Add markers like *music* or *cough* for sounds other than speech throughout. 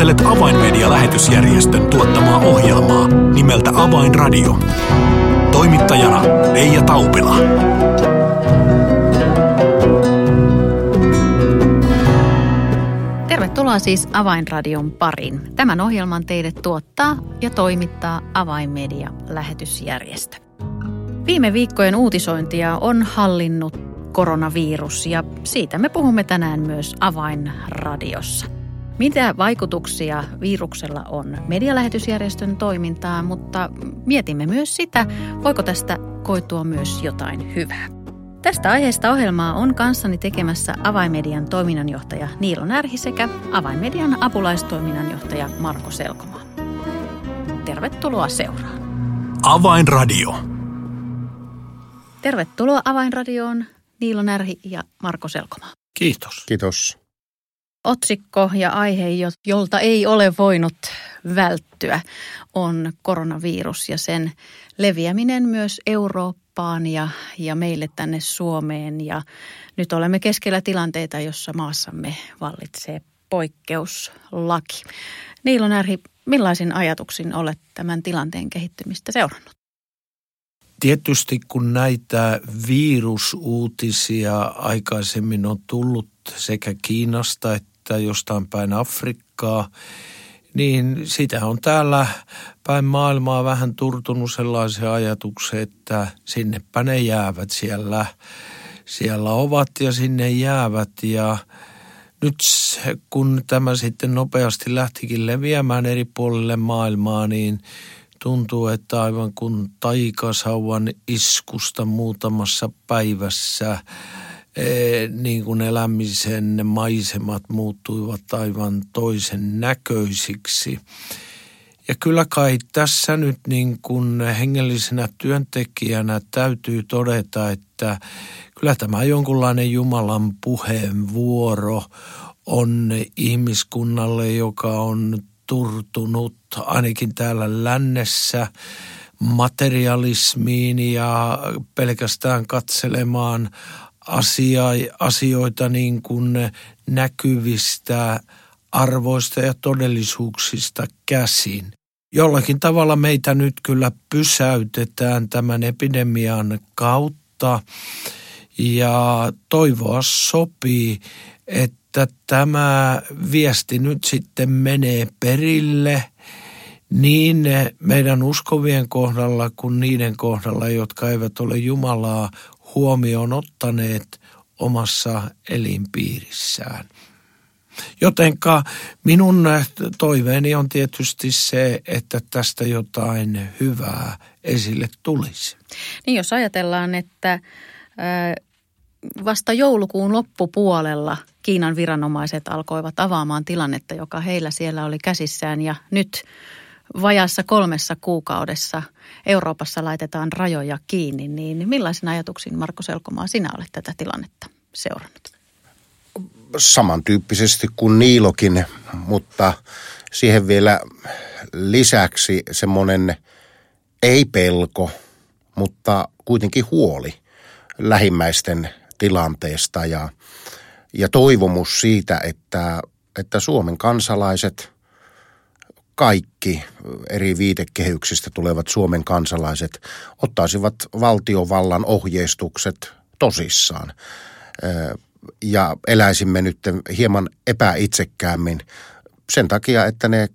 Kuuntelet Avainmedia-lähetysjärjestön tuottamaa ohjelmaa nimeltä Avainradio. Toimittajana Leija Taupila. Tervetuloa siis Avainradion pariin. Tämän ohjelman teille tuottaa ja toimittaa Avainmedia-lähetysjärjestö. Viime viikkojen uutisointia on hallinnut koronavirus ja siitä me puhumme tänään myös Avainradiossa. Mitä vaikutuksia viruksella on medialähetysjärjestön toimintaan, mutta mietimme myös sitä, voiko tästä koitua myös jotain hyvää. Tästä aiheesta ohjelmaa on kanssani tekemässä Avainmedian toiminnanjohtaja Niilo Närhi sekä Avainmedian apulaistoiminnanjohtaja Marko Selkomaa. Tervetuloa seuraan. Avainradio. Tervetuloa Avainradioon Niilo Närhi ja Marko Selkomaa. Kiitos. Kiitos. Otsikko ja aihe, jolta ei ole voinut välttyä, on koronavirus ja sen leviäminen myös Eurooppaan ja, ja meille tänne Suomeen. Ja nyt olemme keskellä tilanteita, jossa maassamme vallitsee poikkeuslaki. Niilo Närhi, millaisin ajatuksin olet tämän tilanteen kehittymistä seurannut? Tietysti kun näitä virusuutisia aikaisemmin on tullut sekä Kiinasta että jostain päin Afrikkaa, niin sitä on täällä päin maailmaa vähän turtunut sellaisia ajatuksia, että sinnepä ne jäävät siellä. Siellä ovat ja sinne jäävät ja nyt kun tämä sitten nopeasti lähtikin leviämään eri puolille maailmaa, niin tuntuu, että aivan kuin taikasauvan iskusta muutamassa päivässä – niin kuin elämisen maisemat muuttuivat aivan toisen näköisiksi. Ja kyllä kai tässä nyt niin kuin hengellisenä työntekijänä täytyy todeta, että kyllä tämä jonkunlainen Jumalan puheenvuoro on ihmiskunnalle, joka on turtunut ainakin täällä lännessä materialismiin ja pelkästään katselemaan asia, asioita niin kuin näkyvistä arvoista ja todellisuuksista käsin. Jollakin tavalla meitä nyt kyllä pysäytetään tämän epidemian kautta ja toivoa sopii, että tämä viesti nyt sitten menee perille niin meidän uskovien kohdalla kuin niiden kohdalla, jotka eivät ole Jumalaa huomioon ottaneet omassa elinpiirissään. Jotenka minun toiveeni on tietysti se, että tästä jotain hyvää esille tulisi. Niin jos ajatellaan, että vasta joulukuun loppupuolella Kiinan viranomaiset alkoivat avaamaan tilannetta, joka heillä siellä oli käsissään ja nyt vajassa kolmessa kuukaudessa Euroopassa laitetaan rajoja kiinni, niin millaisin ajatuksin Marko Selkomaa sinä olet tätä tilannetta seurannut? Samantyyppisesti kuin Niilokin, mutta siihen vielä lisäksi semmoinen ei pelko, mutta kuitenkin huoli lähimmäisten tilanteesta ja, ja toivomus siitä, että, että Suomen kansalaiset – kaikki eri viitekehyksistä tulevat Suomen kansalaiset ottaisivat valtiovallan ohjeistukset tosissaan. Ja eläisimme nyt hieman epäitsekkäämmin sen takia, että ne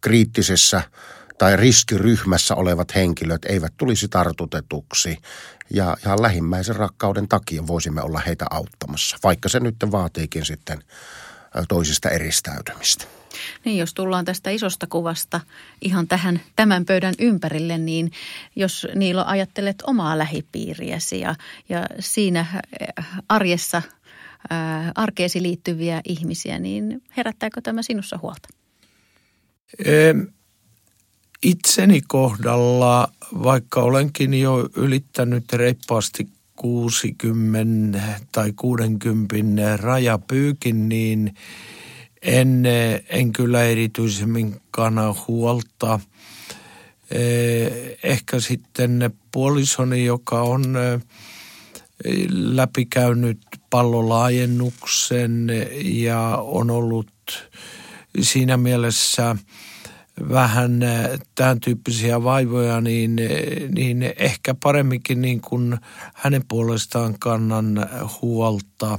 kriittisessä tai riskiryhmässä olevat henkilöt eivät tulisi tartutetuksi. Ja ihan lähimmäisen rakkauden takia voisimme olla heitä auttamassa, vaikka se nyt vaatiikin sitten toisista eristäytymistä. Niin, jos tullaan tästä isosta kuvasta ihan tähän tämän pöydän ympärille, niin jos Niilo ajattelet omaa lähipiiriäsi ja, ja siinä äh, arjessa ää, äh, arkeesi liittyviä ihmisiä, niin herättääkö tämä sinussa huolta? Itseni kohdalla, vaikka olenkin jo ylittänyt reippaasti 60 tai 60 rajapyykin, niin – en, en kyllä erityisemmin kana huolta. Eh, ehkä sitten puolisoni, joka on eh, läpikäynyt pallolaajennuksen ja on ollut siinä mielessä vähän tämän tyyppisiä vaivoja, niin, niin ehkä paremminkin niin kuin hänen puolestaan kannan huolta.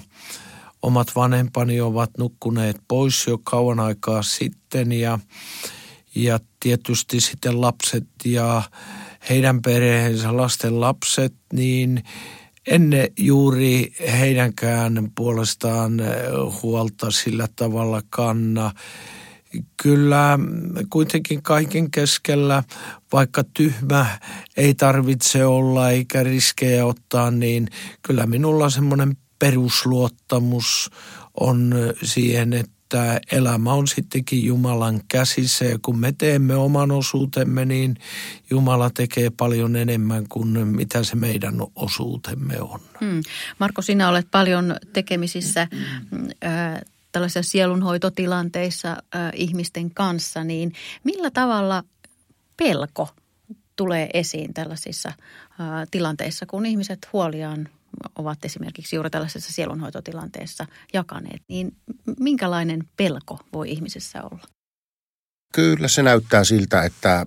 Omat vanhempani ovat nukkuneet pois jo kauan aikaa sitten ja, ja tietysti sitten lapset ja heidän perheensä lasten lapset, niin enne juuri heidänkään puolestaan huolta sillä tavalla kanna. Kyllä kuitenkin kaiken keskellä, vaikka tyhmä ei tarvitse olla eikä riskejä ottaa, niin kyllä minulla semmoinen perusluottamus on siihen, että elämä on sittenkin Jumalan käsissä ja kun me teemme oman osuutemme, niin Jumala tekee paljon enemmän kuin mitä se meidän osuutemme on. Hmm. Marko, sinä olet paljon tekemisissä äh, tällaisissa sielunhoitotilanteissa äh, ihmisten kanssa, niin millä tavalla pelko tulee esiin tällaisissa äh, tilanteissa, kun ihmiset huoliaan ovat esimerkiksi juuri tällaisessa sielunhoitotilanteessa jakaneet, niin minkälainen pelko voi ihmisessä olla? Kyllä se näyttää siltä, että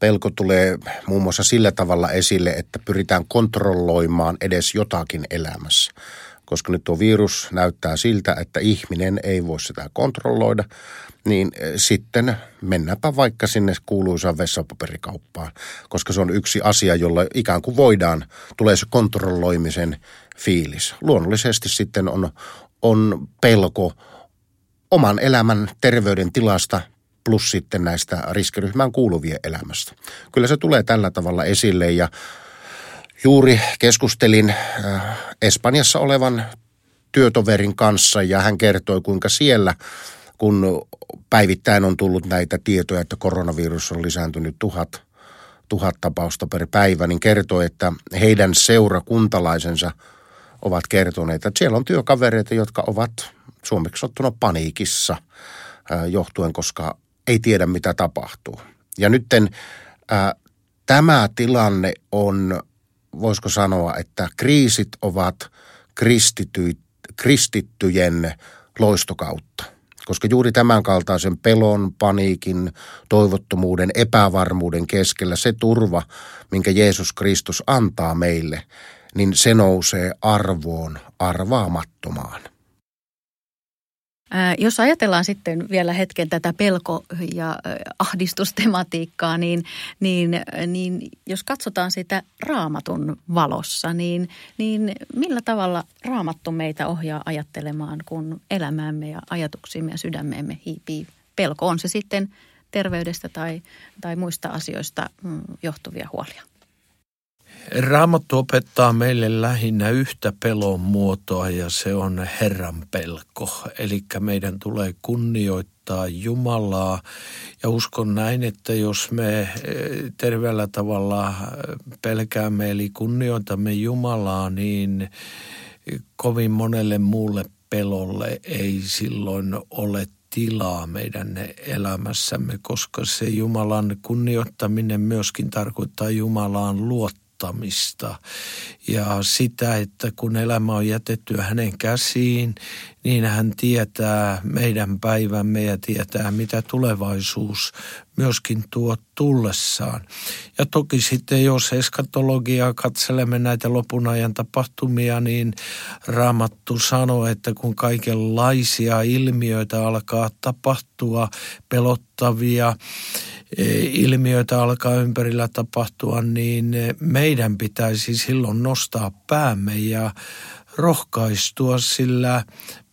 pelko tulee muun muassa sillä tavalla esille, että pyritään kontrolloimaan edes jotakin elämässä. Koska nyt tuo virus näyttää siltä, että ihminen ei voi sitä kontrolloida, niin eh, sitten mennäänpä vaikka sinne kuuluisaan vessapaperikauppaan, koska se on yksi asia, jolla ikään kuin voidaan, tulee se kontrolloimisen fiilis. Luonnollisesti sitten on, on pelko oman elämän terveyden tilasta plus sitten näistä riskiryhmään kuuluvien elämästä. Kyllä se tulee tällä tavalla esille ja juuri keskustelin äh, Espanjassa olevan työtoverin kanssa ja hän kertoi kuinka siellä – kun päivittäin on tullut näitä tietoja, että koronavirus on lisääntynyt tuhat, tuhat tapausta per päivä, niin kertoo, että heidän seurakuntalaisensa ovat kertoneet, että siellä on työkavereita, jotka ovat suomeksi ottuna paniikissa johtuen, koska ei tiedä mitä tapahtuu. Ja nytten ää, tämä tilanne on, voisiko sanoa, että kriisit ovat kristity, kristittyjen loistokautta koska juuri tämän kaltaisen pelon, paniikin, toivottomuuden, epävarmuuden keskellä se turva, minkä Jeesus Kristus antaa meille, niin se nousee arvoon arvaamattomaan. Jos ajatellaan sitten vielä hetken tätä pelko- ja ahdistustematiikkaa, niin, niin, niin jos katsotaan sitä raamatun valossa, niin, niin millä tavalla raamattu meitä ohjaa ajattelemaan, kun elämäämme ja ajatuksiimme ja sydämeemme hiipii pelko? On se sitten terveydestä tai, tai muista asioista mm, johtuvia huolia? Raamattu opettaa meille lähinnä yhtä pelon muotoa ja se on Herran pelko. Eli meidän tulee kunnioittaa Jumalaa ja uskon näin, että jos me eh, terveellä tavalla eh, pelkäämme eli kunnioitamme Jumalaa, niin kovin monelle muulle pelolle ei silloin ole tilaa meidän elämässämme, koska se Jumalan kunnioittaminen myöskin tarkoittaa Jumalaan luottamista auttamista ja sitä, että kun elämä on jätetty hänen käsiin, niin hän tietää meidän päivämme ja tietää, mitä tulevaisuus myöskin tuo tullessaan. Ja toki sitten, jos eskatologiaa katselemme näitä lopun ajan tapahtumia, niin Raamattu sanoo, että kun kaikenlaisia ilmiöitä alkaa tapahtua, pelottavia, ilmiöitä alkaa ympärillä tapahtua, niin meidän pitäisi silloin nostaa päämme ja rohkaistua, sillä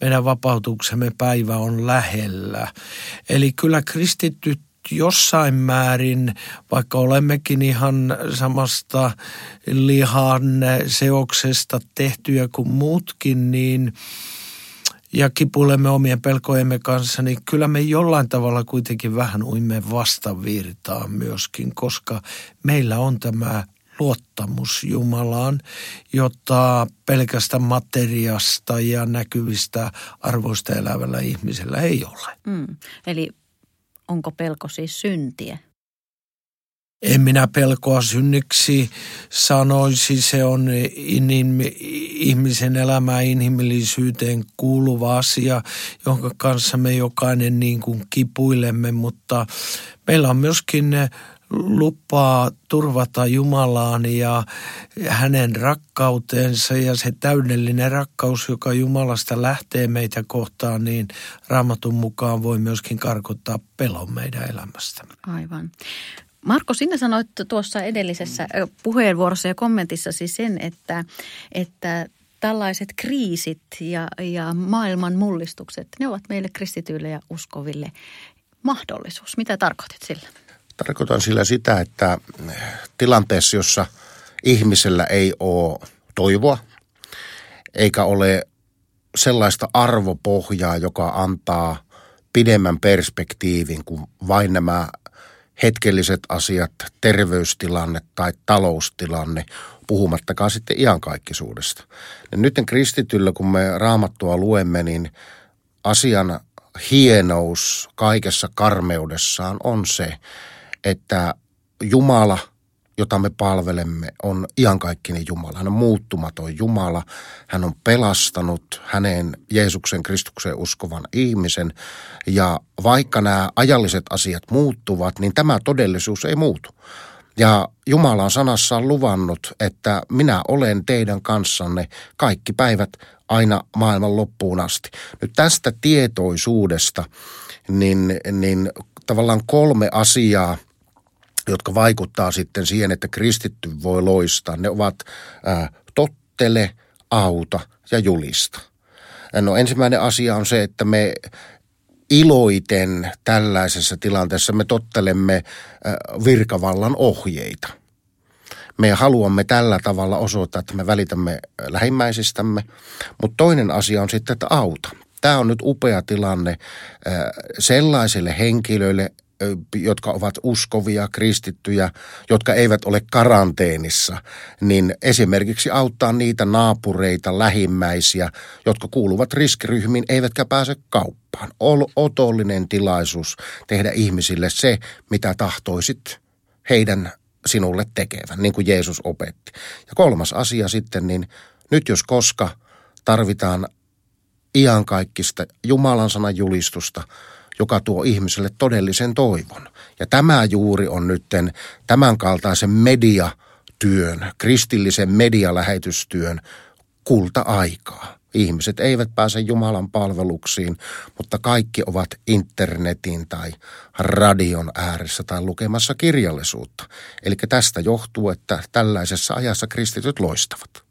meidän vapautuksemme päivä on lähellä. Eli kyllä kristittyt jossain määrin, vaikka olemmekin ihan samasta lihan seoksesta tehtyjä kuin muutkin, niin – ja kipuilemme omien pelkojemme kanssa, niin kyllä me jollain tavalla kuitenkin vähän uimme vastavirtaa myöskin, koska meillä on tämä luottamus Jumalaan, jota pelkästä materiasta ja näkyvistä arvoista elävällä ihmisellä ei ole. Mm. Eli onko pelko siis syntiä? En minä pelkoa synniksi sanoisi, se on ihmisen elämä inhimillisyyteen kuuluva asia, jonka kanssa me jokainen niin kuin kipuilemme, mutta meillä on myöskin lupaa turvata Jumalaan ja hänen rakkautensa ja se täydellinen rakkaus, joka Jumalasta lähtee meitä kohtaan, niin raamatun mukaan voi myöskin karkottaa pelon meidän elämästä. Aivan. Marko, sinä sanoit tuossa edellisessä puheenvuorossa ja kommentissa sen, että, että tällaiset kriisit ja, ja maailman mullistukset, ne ovat meille kristityille ja uskoville mahdollisuus. Mitä tarkoitit sillä? Tarkoitan sillä sitä, että tilanteessa, jossa ihmisellä ei ole toivoa, eikä ole sellaista arvopohjaa, joka antaa pidemmän perspektiivin kuin vain nämä hetkelliset asiat, terveystilanne tai taloustilanne, puhumattakaan sitten iankaikkisuudesta. Ja nyt kristityllä, kun me raamattua luemme, niin asian hienous kaikessa karmeudessaan on se, että Jumala, jota me palvelemme, on iankaikkinen Jumala. Hän on muuttumaton Jumala. Hän on pelastanut hänen Jeesuksen Kristukseen uskovan ihmisen. Ja vaikka nämä ajalliset asiat muuttuvat, niin tämä todellisuus ei muutu. Ja Jumala on sanassaan luvannut, että minä olen teidän kanssanne kaikki päivät aina maailman loppuun asti. Nyt tästä tietoisuudesta, niin, niin tavallaan kolme asiaa – jotka vaikuttaa sitten siihen, että kristitty voi loistaa. Ne ovat ää, tottele, auta ja julista. No ensimmäinen asia on se, että me iloiten tällaisessa tilanteessa me tottelemme virkavallan ohjeita. Me haluamme tällä tavalla osoittaa, että me välitämme lähimmäisistämme, mutta toinen asia on sitten, että auta. Tämä on nyt upea tilanne sellaisille henkilöille, jotka ovat uskovia, kristittyjä, jotka eivät ole karanteenissa, niin esimerkiksi auttaa niitä naapureita, lähimmäisiä, jotka kuuluvat riskiryhmiin, eivätkä pääse kauppaan. Ol otollinen tilaisuus tehdä ihmisille se, mitä tahtoisit heidän sinulle tekevän, niin kuin Jeesus opetti. Ja kolmas asia sitten, niin nyt jos koska tarvitaan iankaikkista Jumalan sanan julistusta, joka tuo ihmiselle todellisen toivon. Ja tämä juuri on nytten tämän kaltaisen mediatyön, kristillisen medialähetystyön kulta-aikaa. Ihmiset eivät pääse Jumalan palveluksiin, mutta kaikki ovat internetin tai radion ääressä tai lukemassa kirjallisuutta. Eli tästä johtuu, että tällaisessa ajassa kristityt loistavat.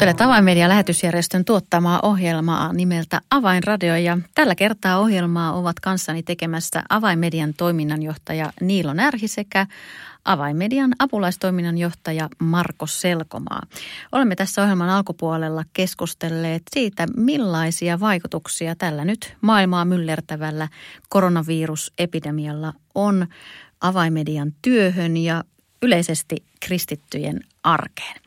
Kuuntelet Avainmedia lähetysjärjestön tuottamaa ohjelmaa nimeltä Avainradio ja tällä kertaa ohjelmaa ovat kanssani tekemässä Avainmedian toiminnanjohtaja Niilo Närhi sekä Avainmedian apulaistoiminnanjohtaja Marko Selkomaa. Olemme tässä ohjelman alkupuolella keskustelleet siitä, millaisia vaikutuksia tällä nyt maailmaa myllertävällä koronavirusepidemialla on avaimedian työhön ja yleisesti kristittyjen arkeen.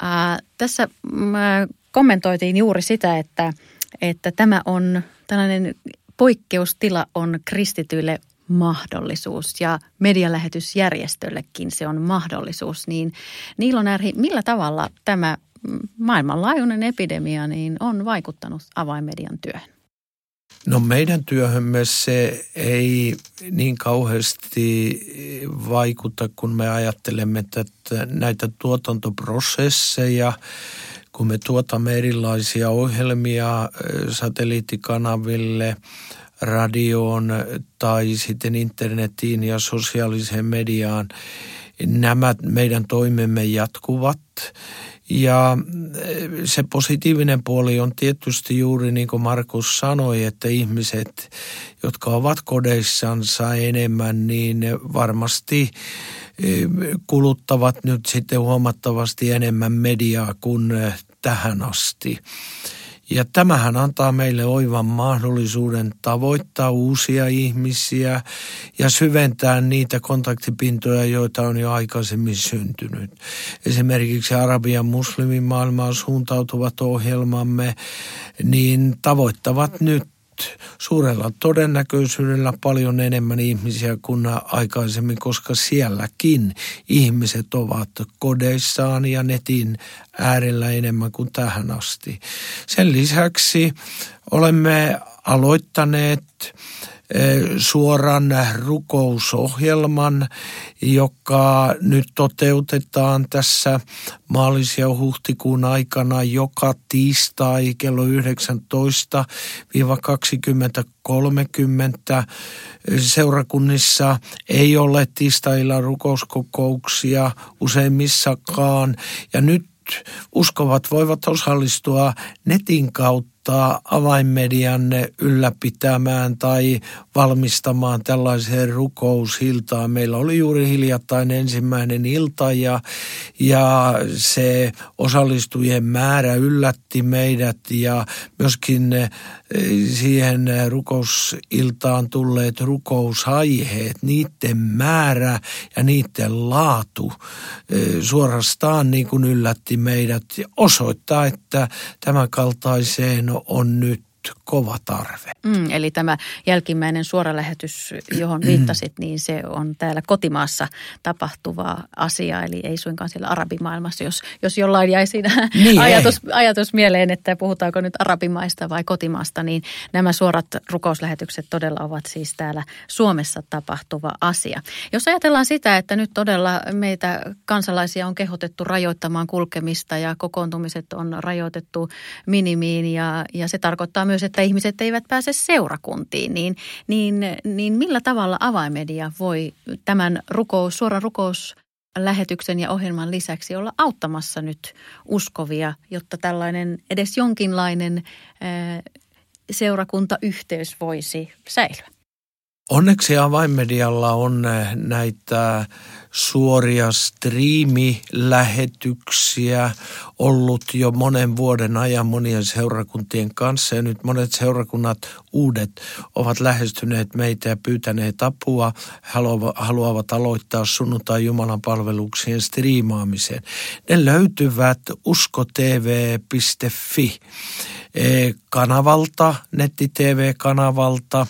Ää, tässä mä mm, kommentoitiin juuri sitä, että, että tämä on tällainen poikkeustila on kristityille mahdollisuus ja medialähetysjärjestöllekin se on mahdollisuus. Niin Niilo Närhi, millä tavalla tämä maailmanlaajuinen epidemia niin on vaikuttanut avainmedian työhön? No meidän työhömme se ei niin kauheasti vaikuta, kun me ajattelemme että näitä tuotantoprosesseja, kun me tuotamme erilaisia ohjelmia satelliittikanaville, radioon tai sitten internetiin ja sosiaaliseen mediaan, nämä meidän toimemme jatkuvat. Ja se positiivinen puoli on tietysti juuri niin kuin Markus sanoi, että ihmiset, jotka ovat kodeissansa enemmän, niin varmasti kuluttavat nyt sitten huomattavasti enemmän mediaa kuin tähän asti. Ja tämähän antaa meille oivan mahdollisuuden tavoittaa uusia ihmisiä ja syventää niitä kontaktipintoja, joita on jo aikaisemmin syntynyt. Esimerkiksi Arabian muslimimaailmaan suuntautuvat ohjelmamme, niin tavoittavat nyt suurella todennäköisyydellä paljon enemmän ihmisiä kuin aikaisemmin, koska sielläkin ihmiset ovat kodeissaan ja netin äärellä enemmän kuin tähän asti. Sen lisäksi olemme aloittaneet suoran rukousohjelman, joka nyt toteutetaan tässä maalis- ja huhtikuun aikana joka tiistai kello 19-20.30. Seurakunnissa ei ole tiistailla rukouskokouksia useimmissakaan ja nyt uskovat voivat osallistua netin kautta auttaa avainmedian ylläpitämään tai valmistamaan tällaiseen rukousiltaan. Meillä oli juuri hiljattain ensimmäinen ilta ja, ja se osallistujien määrä yllätti meidät ja myöskin eh, siihen rukousiltaan tulleet rukousaiheet, niiden määrä ja niiden laatu eh, suorastaan niin kuin yllätti meidät ja osoittaa, että tämän kaltaiseen on nyt kova tarve. Mm, eli tämä jälkimmäinen suoralähetys, johon viittasit, niin se on täällä kotimaassa tapahtuva asia, eli ei suinkaan siellä arabimaailmassa, jos, jos jollain jäi siinä niin ajatus, ajatus mieleen, että puhutaanko nyt arabimaista vai kotimaasta, niin nämä suorat rukouslähetykset todella ovat siis täällä Suomessa tapahtuva asia. Jos ajatellaan sitä, että nyt todella meitä kansalaisia on kehotettu rajoittamaan kulkemista ja kokoontumiset on rajoitettu minimiin ja, ja se tarkoittaa myös, että ihmiset eivät pääse seurakuntiin, niin, niin, niin millä tavalla avaimedia voi tämän rukous, suoran rukous lähetyksen ja ohjelman lisäksi olla auttamassa nyt uskovia, jotta tällainen edes jonkinlainen seurakuntayhteys voisi säilyä? Onneksi avainmedialla on näitä suoria striimilähetyksiä ollut jo monen vuoden ajan monien seurakuntien kanssa ja nyt monet seurakunnat uudet ovat lähestyneet meitä ja pyytäneet apua, haluavat aloittaa sunnuntai Jumalan palveluksien striimaamisen. Ne löytyvät uskotv.fi e, kanavalta, netti-tv-kanavalta.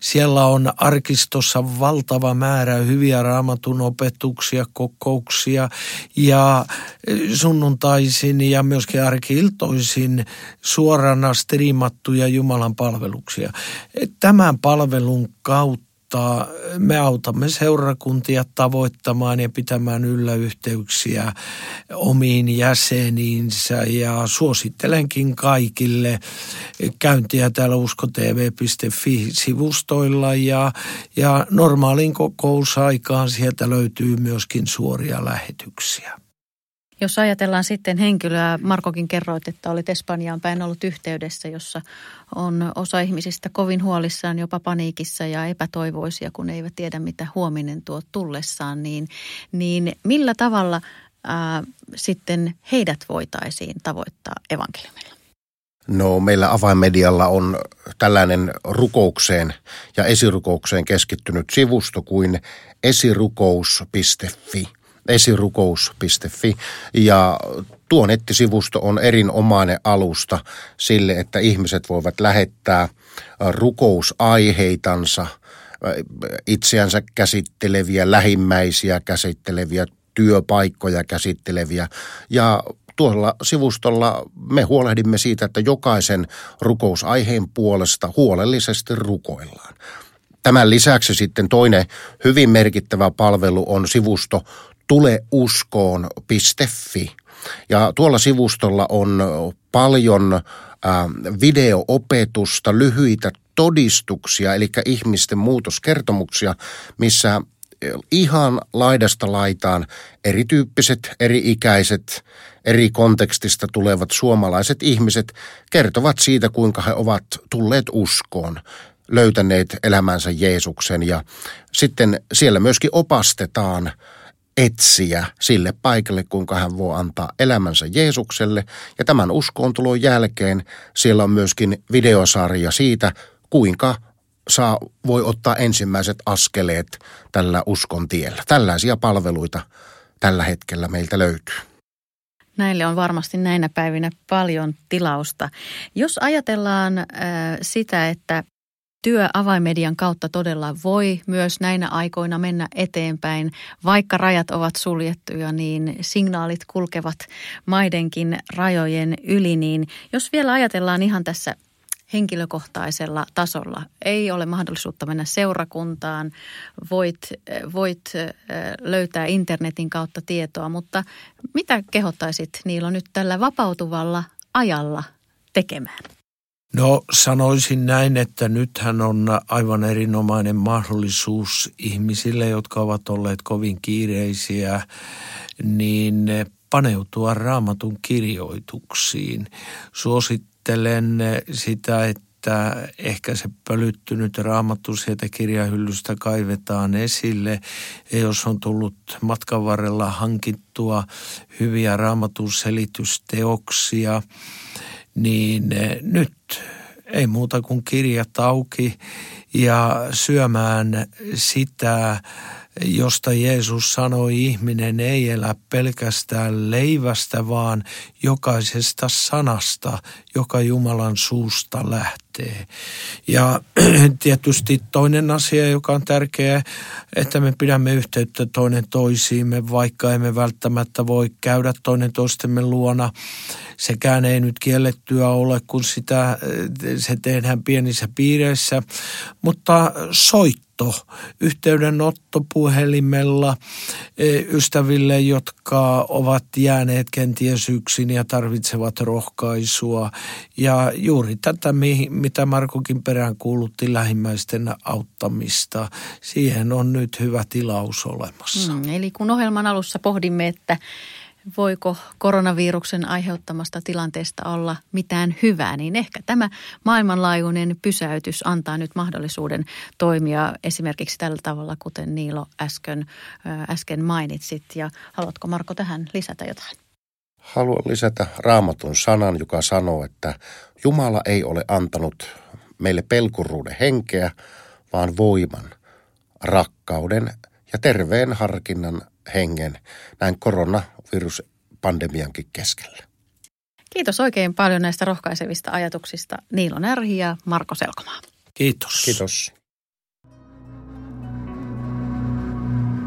Siellä on arkistossa valtava määrä hyviä raamatun opetuksia, kokouksia ja e, sunnuntaisin ja myöskin arkiiltoisin suorana striimattuja Jumalan palveluksia. Tämän palvelun kautta mutta me autamme seurakuntia tavoittamaan ja pitämään yllä yhteyksiä omiin jäseniinsä ja suosittelenkin kaikille käyntiä täällä uskotv.fi-sivustoilla ja, ja normaalin kokousaikaan sieltä löytyy myöskin suoria lähetyksiä. Jos ajatellaan sitten henkilöä, Markokin kerroit, että olit Espanjaan päin ollut yhteydessä, jossa on osa ihmisistä kovin huolissaan, jopa paniikissa ja epätoivoisia, kun eivät tiedä, mitä huominen tuo tullessaan, niin, niin millä tavalla ää, sitten heidät voitaisiin tavoittaa evankeliumilla? No meillä avainmedialla on tällainen rukoukseen ja esirukoukseen keskittynyt sivusto kuin esirukous.fi esirukous.fi ja tuo nettisivusto on erinomainen alusta sille, että ihmiset voivat lähettää rukousaiheitansa, itseänsä käsitteleviä, lähimmäisiä käsitteleviä, työpaikkoja käsitteleviä ja tuolla sivustolla me huolehdimme siitä, että jokaisen rukousaiheen puolesta huolellisesti rukoillaan. Tämän lisäksi sitten toinen hyvin merkittävä palvelu on sivusto tuleuskoon.fi. Ja tuolla sivustolla on paljon videoopetusta, lyhyitä todistuksia, eli ihmisten muutoskertomuksia, missä ihan laidasta laitaan erityyppiset, eri-ikäiset, eri kontekstista tulevat suomalaiset ihmiset kertovat siitä, kuinka he ovat tulleet uskoon, löytäneet elämänsä Jeesuksen ja sitten siellä myöskin opastetaan etsiä sille paikalle, kuinka hän voi antaa elämänsä Jeesukselle. Ja tämän uskoontulon jälkeen siellä on myöskin videosarja siitä, kuinka saa, voi ottaa ensimmäiset askeleet tällä uskon tiellä. Tällaisia palveluita tällä hetkellä meiltä löytyy. Näille on varmasti näinä päivinä paljon tilausta. Jos ajatellaan äh, sitä, että työ avaimedian kautta todella voi myös näinä aikoina mennä eteenpäin, vaikka rajat ovat suljettuja, niin signaalit kulkevat maidenkin rajojen yli. Niin jos vielä ajatellaan ihan tässä henkilökohtaisella tasolla. Ei ole mahdollisuutta mennä seurakuntaan, voit, voit löytää internetin kautta tietoa, mutta mitä kehottaisit Niilo nyt tällä vapautuvalla ajalla tekemään? No sanoisin näin, että nythän on aivan erinomainen mahdollisuus ihmisille, jotka ovat olleet kovin kiireisiä, niin paneutua raamatun kirjoituksiin. Suosit, ajattelen sitä, että ehkä se pölyttynyt raamattu sieltä kirjahyllystä kaivetaan esille. Ja jos on tullut matkan varrella hankittua hyviä raamatun selitysteoksia, niin nyt ei muuta kuin kirjat auki ja syömään sitä josta Jeesus sanoi, ihminen ei elä pelkästään leivästä, vaan jokaisesta sanasta, joka Jumalan suusta lähtee. Ja *clears throat* tietysti toinen asia, joka on tärkeä, että me pidämme yhteyttä toinen toisiimme, vaikka emme välttämättä voi käydä toinen toistemme luona. Sekään ei nyt kiellettyä ole, kun sitä, se tehdään pienissä piireissä, mutta soit soitto, yhteydenotto puhelimella e, ystäville, jotka ovat jääneet kenties yksin ja tarvitsevat rohkaisua. Ja juuri tätä, mitä Markokin perään kuulutti lähimmäisten auttamista, siihen on nyt hyvä tilaus olemassa. Hmm, eli kun ohjelman alussa pohdimme, että voiko koronaviruksen aiheuttamasta tilanteesta olla mitään hyvää, niin ehkä tämä maailmanlaajuinen pysäytys antaa nyt mahdollisuuden toimia esimerkiksi tällä tavalla, kuten Niilo äsken, äsken mainitsit. Ja haluatko Marko tähän lisätä jotain? Haluan lisätä raamatun sanan, joka sanoo, että Jumala ei ole antanut meille pelkuruuden henkeä, vaan voiman, rakkauden ja terveen harkinnan hengen näin koronaviruspandemiankin keskellä. Kiitos oikein paljon näistä rohkaisevista ajatuksista Niilo Närhi ja Marko Selkomaa. Kiitos. Kiitos.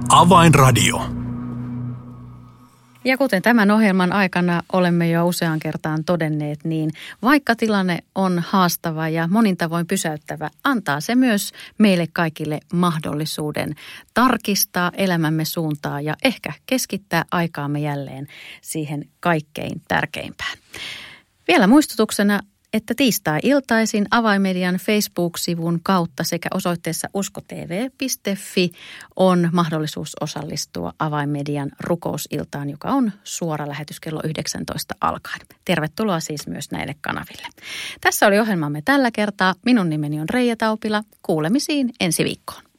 Avainradio. Ja kuten tämän ohjelman aikana olemme jo usean kertaan todenneet, niin vaikka tilanne on haastava ja monin tavoin pysäyttävä, antaa se myös meille kaikille mahdollisuuden tarkistaa elämämme suuntaa ja ehkä keskittää aikaamme jälleen siihen kaikkein tärkeimpään. Vielä muistutuksena että tiistai-iltaisin avaimedian Facebook-sivun kautta sekä osoitteessa uskotv.fi on mahdollisuus osallistua avaimedian rukousiltaan, joka on suora lähetys kello 19 alkaen. Tervetuloa siis myös näille kanaville. Tässä oli ohjelmamme tällä kertaa. Minun nimeni on Reija Taupila. Kuulemisiin ensi viikkoon.